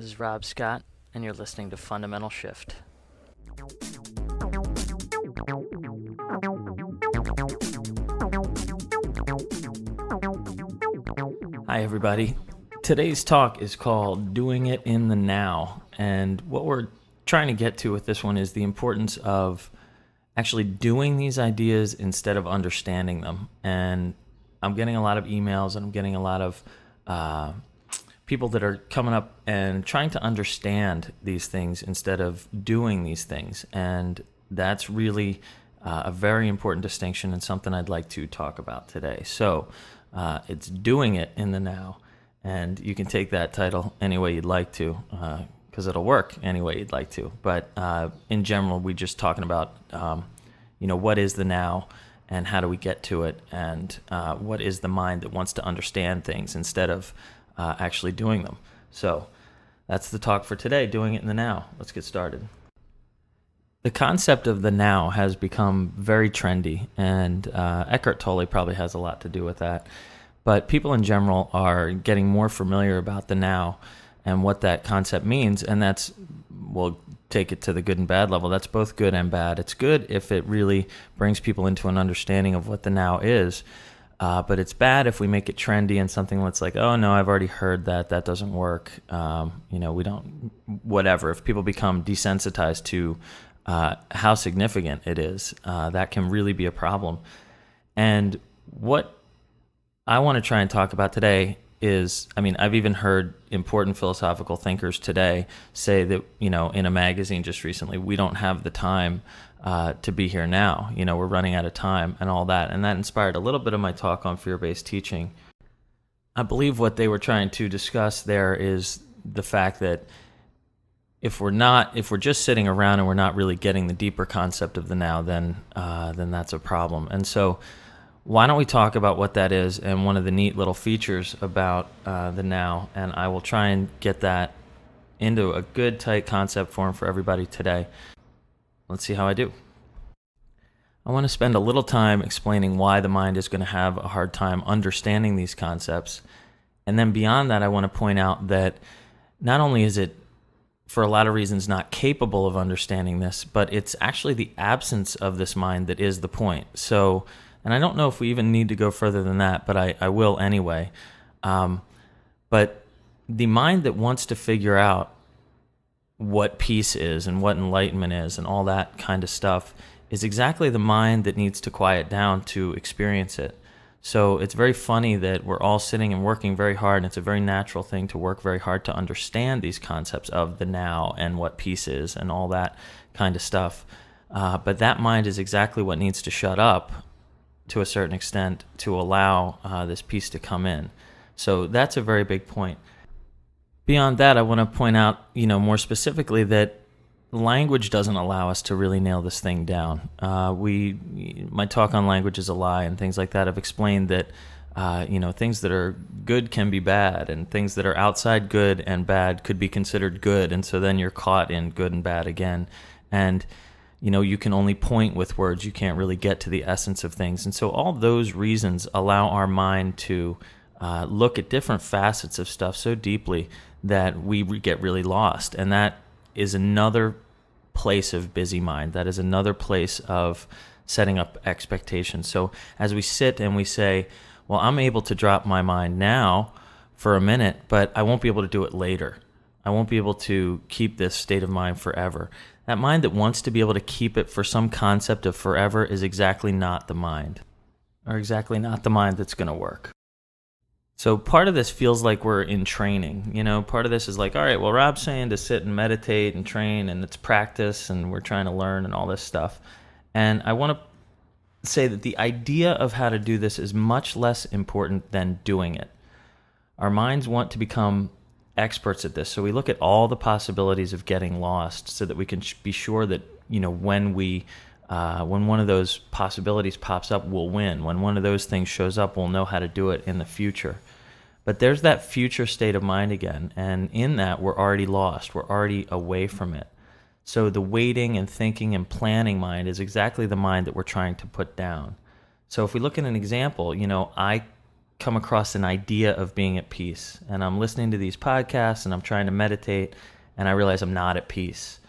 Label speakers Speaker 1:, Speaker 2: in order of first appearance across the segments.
Speaker 1: This is Rob Scott, and you're listening to Fundamental Shift. Hi, everybody. Today's talk is called Doing It in the Now. And what we're trying to get to with this one is the importance of actually doing these ideas instead of understanding them. And I'm getting a lot of emails and I'm getting a lot of uh, people that are coming up and trying to understand these things instead of doing these things. And that's really uh, a very important distinction and something I'd like to talk about today. So uh, it's doing it in the now. And you can take that title any way you'd like to, because uh, it'll work any way you'd like to. But uh, in general, we're just talking about, um, you know, what is the now and how do we get to it, and uh, what is the mind that wants to understand things instead of uh, actually doing them. So that's the talk for today, doing it in the now. Let's get started. The concept of the now has become very trendy, and uh, Eckhart Tolle probably has a lot to do with that. But people in general are getting more familiar about the now and what that concept means, and that's we'll take it to the good and bad level. That's both good and bad. It's good if it really brings people into an understanding of what the now is. Uh, but it's bad if we make it trendy and something that's like, oh no, I've already heard that. That doesn't work. Um, you know, we don't, whatever. If people become desensitized to uh, how significant it is, uh, that can really be a problem. And what I want to try and talk about today is I mean, I've even heard important philosophical thinkers today say that, you know, in a magazine just recently, we don't have the time uh, to be here now. You know, we're running out of time and all that. And that inspired a little bit of my talk on fear based teaching. I believe what they were trying to discuss there is the fact that if we're not, if we're just sitting around and we're not really getting the deeper concept of the now, then uh, then that's a problem. And so, why don't we talk about what that is and one of the neat little features about uh, the now? And I will try and get that into a good, tight concept form for everybody today. Let's see how I do. I want to spend a little time explaining why the mind is going to have a hard time understanding these concepts. And then beyond that, I want to point out that not only is it, for a lot of reasons, not capable of understanding this, but it's actually the absence of this mind that is the point. So, and I don't know if we even need to go further than that, but I, I will anyway. Um, but the mind that wants to figure out what peace is and what enlightenment is and all that kind of stuff is exactly the mind that needs to quiet down to experience it. So it's very funny that we're all sitting and working very hard, and it's a very natural thing to work very hard to understand these concepts of the now and what peace is and all that kind of stuff. Uh, but that mind is exactly what needs to shut up to a certain extent to allow uh, this peace to come in. So that's a very big point. Beyond that, I want to point out, you know, more specifically that language doesn't allow us to really nail this thing down. Uh, we, my talk on language is a lie and things like that. Have explained that, uh, you know, things that are good can be bad, and things that are outside good and bad could be considered good, and so then you're caught in good and bad again, and you know you can only point with words. You can't really get to the essence of things. And so all those reasons allow our mind to uh, look at different facets of stuff so deeply that we get really lost. And that is another place of busy mind. That is another place of setting up expectations. So as we sit and we say well i'm able to drop my mind now for a minute but i won't be able to do it later. I won't be able to keep this state of mind forever. That mind that wants to be able to keep it for some concept of forever is exactly not the mind, or exactly not the mind that's going to work. So part of this feels like we're in training. You know, part of this is like, all right, well, Rob's saying to sit and meditate and train, and it's practice, and we're trying to learn and all this stuff. And I want to say that the idea of how to do this is much less important than doing it. Our minds want to become experts at this. So we look at all the possibilities of getting lost so that we can be sure that, you know, when we uh, when one of those possibilities pops up, we'll win. When one of those things shows up, we'll know how to do it in the future. But there's that future state of mind again. And in that, we're already lost. We're already away from it. So the waiting and thinking and planning mind is exactly the mind that we're trying to put down. So if we look at an example, you know, I come across an idea of being at peace. And I'm listening to these podcasts and I'm trying to meditate and I realize I'm not at peace.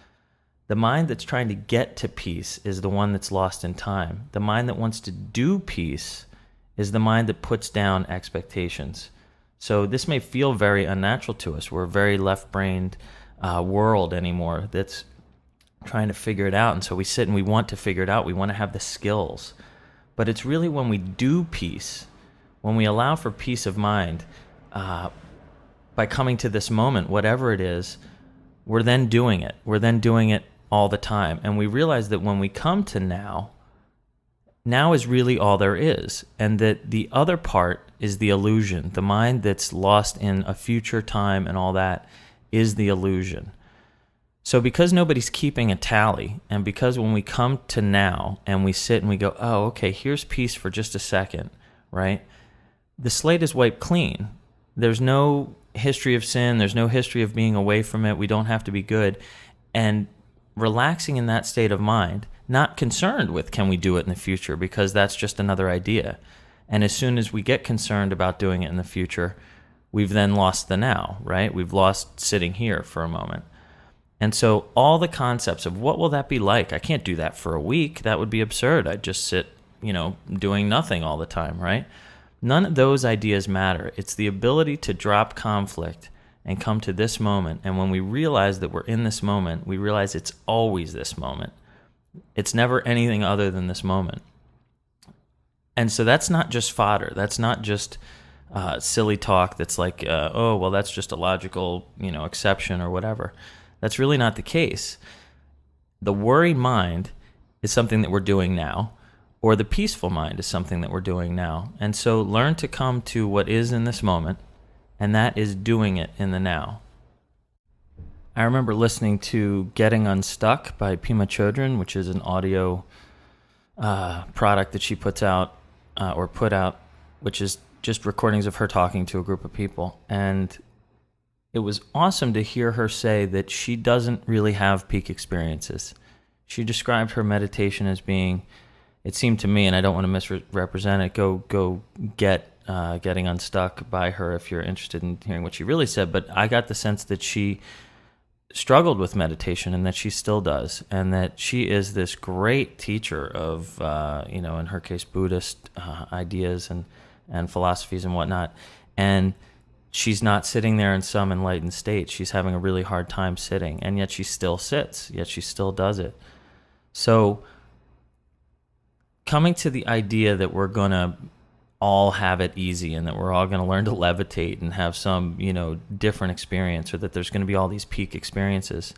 Speaker 1: The mind that's trying to get to peace is the one that's lost in time. The mind that wants to do peace is the mind that puts down expectations. So this may feel very unnatural to us. We're a very left brained uh, world anymore that's trying to figure it out. And so we sit and we want to figure it out. We want to have the skills. But it's really when we do peace, when we allow for peace of mind, uh, by coming to this moment, whatever it is, we're then doing it. We're then doing it all the time. And we realize that when we come to now, now is really all there is. And that the other part is the illusion. The mind that's lost in a future time and all that is the illusion. So, because nobody's keeping a tally, and because when we come to now and we sit and we go, oh, okay, here's peace for just a second, right? The slate is wiped clean. There's no history of sin, there's no history of being away from it. We don't have to be good. And relaxing in that state of mind, not concerned with can we do it in the future, because that's just another idea. And as soon as we get concerned about doing it in the future, we've then lost the now, right? We've lost sitting here for a moment. And so all the concepts of what will that be like? I can't do that for a week. That would be absurd. I'd just sit, you know, doing nothing all the time, right? None of those ideas matter. It's the ability to drop conflict and come to this moment. And when we realize that we're in this moment, we realize it's always this moment. It's never anything other than this moment. And so that's not just fodder. That's not just uh, silly talk that's like, uh, oh, well, that's just a logical, you know, exception or whatever. That's really not the case. The worried mind is something that we're doing now, or the peaceful mind is something that we're doing now. And so learn to come to what is in this moment, and that is doing it in the now. I remember listening to Getting Unstuck by Pema Chodron, which is an audio uh, product that she puts out uh, or put out, which is just recordings of her talking to a group of people. And it was awesome to hear her say that she doesn't really have peak experiences. She described her meditation as being, it seemed to me, and I don't want to misrepresent it. Go go get uh, getting unstuck by her if you're interested in hearing what she really said. But I got the sense that she struggled with meditation and that she still does, and that she is this great teacher of, uh, you know, in her case, Buddhist uh, ideas and and philosophies and whatnot, and she's not sitting there in some enlightened state. She's having a really hard time sitting, and yet she still sits, yet she still does it. So, coming to the idea that we're going to all have it easy and that we're all going to learn to levitate and have some, you know, different experience or that there's going to be all these peak experiences.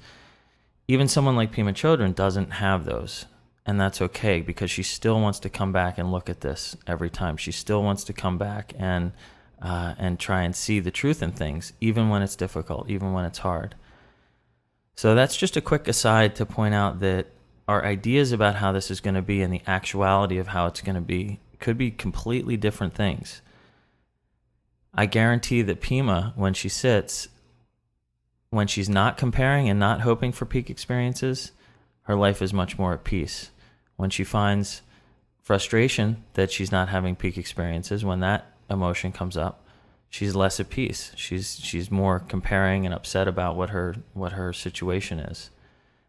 Speaker 1: Even someone like Pema Chodron doesn't have those. And that's okay because she still wants to come back and look at this every time. She still wants to come back and uh, and try and see the truth in things, even when it's difficult, even when it's hard. So that's just a quick aside to point out that our ideas about how this is going to be and the actuality of how it's going to be could be completely different things. I guarantee that Pema, when she sits, when she's not comparing and not hoping for peak experiences, her life is much more at peace. When she finds frustration that she's not having peak experiences, when that emotion comes up, she's less at peace. She's she's more comparing and upset about what her what her situation is.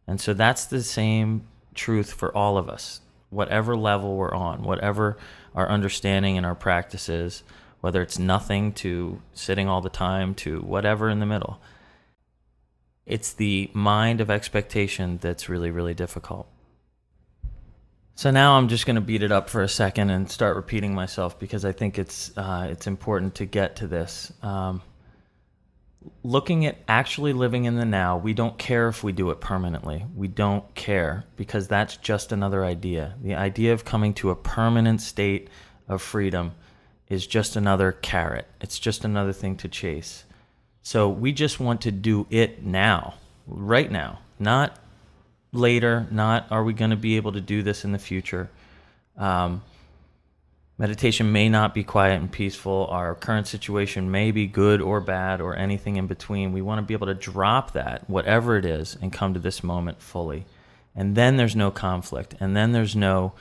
Speaker 1: And so that's the same truth for all of us. Whatever level we're on, whatever our understanding and our practices, whether it's nothing to sitting all the time to whatever in the middle. It's the mind of expectation that's really, really difficult. So now I'm just going to beat it up for a second and start repeating myself because I think it's uh, it's important to get to this. Um, looking at actually living in the now, we don't care if we do it permanently. We don't care because that's just another idea. The idea of coming to a permanent state of freedom is just another carrot. It's just another thing to chase. So we just want to do it now, right now, not later, not are we going to be able to do this in the future. Um, meditation may not be quiet and peaceful. Our current situation may be good or bad or anything in between. We want to be able to drop that, whatever it is, and come to this moment fully. And then there's no conflict. And then there's no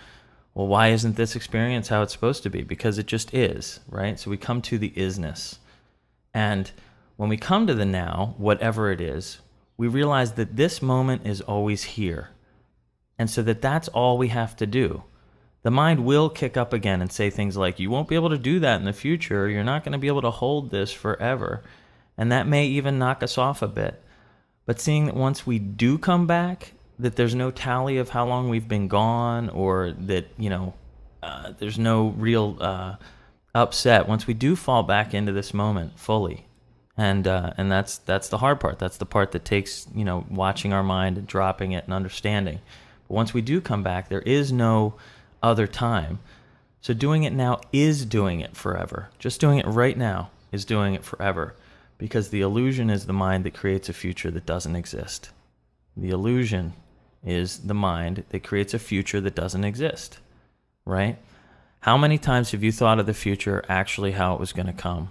Speaker 1: well, why isn't this experience how it's supposed to be? Because it just is, right? So we come to the isness. And when we come to the now, whatever it is, we realize that this moment is always here. And so that that's all we have to do. The mind will kick up again and say things like, you won't be able to do that in the future. You're not going to be able to hold this forever. And that may even knock us off a bit. But seeing that once we do come back, that there's no tally of how long we've been gone or that, you know, uh, there's no real uh, upset once we do fall back into this moment fully. And uh, and that's that's the hard part. That's the part that takes you know watching our mind and dropping it and understanding. But once we do come back, there is no other time. So doing it now is doing it forever. Just doing it right now is doing it forever because the illusion is the mind that creates a future that doesn't exist. The illusion is the mind that creates a future that doesn't exist, right? How many times have you thought of the future actually how it was going to come?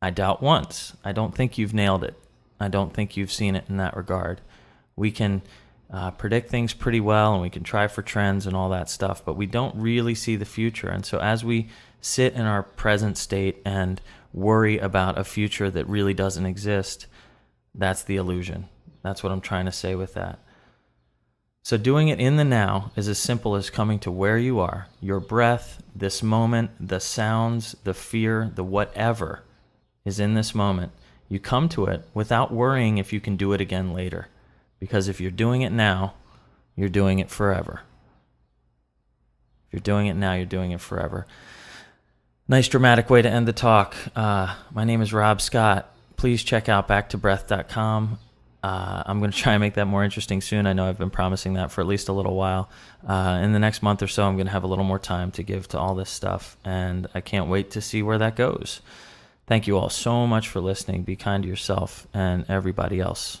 Speaker 1: I doubt once. I don't think you've nailed it. I don't think you've seen it in that regard. We can uh, predict things pretty well and we can try for trends and all that stuff, but we don't really see the future. And so as we sit in our present state and worry about a future that really doesn't exist, that's the illusion. That's what I'm trying to say with that. So, doing it in the now is as simple as coming to where you are your breath, this moment, the sounds, the fear, the whatever is in this moment. You come to it without worrying if you can do it again later. Because if you're doing it now, you're doing it forever. If you're doing it now, you're doing it forever. Nice dramatic way to end the talk. Uh, my name is Rob Scott. Please check out backtobreath.com. Uh, I'm going to try and make that more interesting soon. I know I've been promising that for at least a little while. Uh, in the next month or so, I'm going to have a little more time to give to all this stuff, and I can't wait to see where that goes. Thank you all so much for listening. Be kind to yourself and everybody else.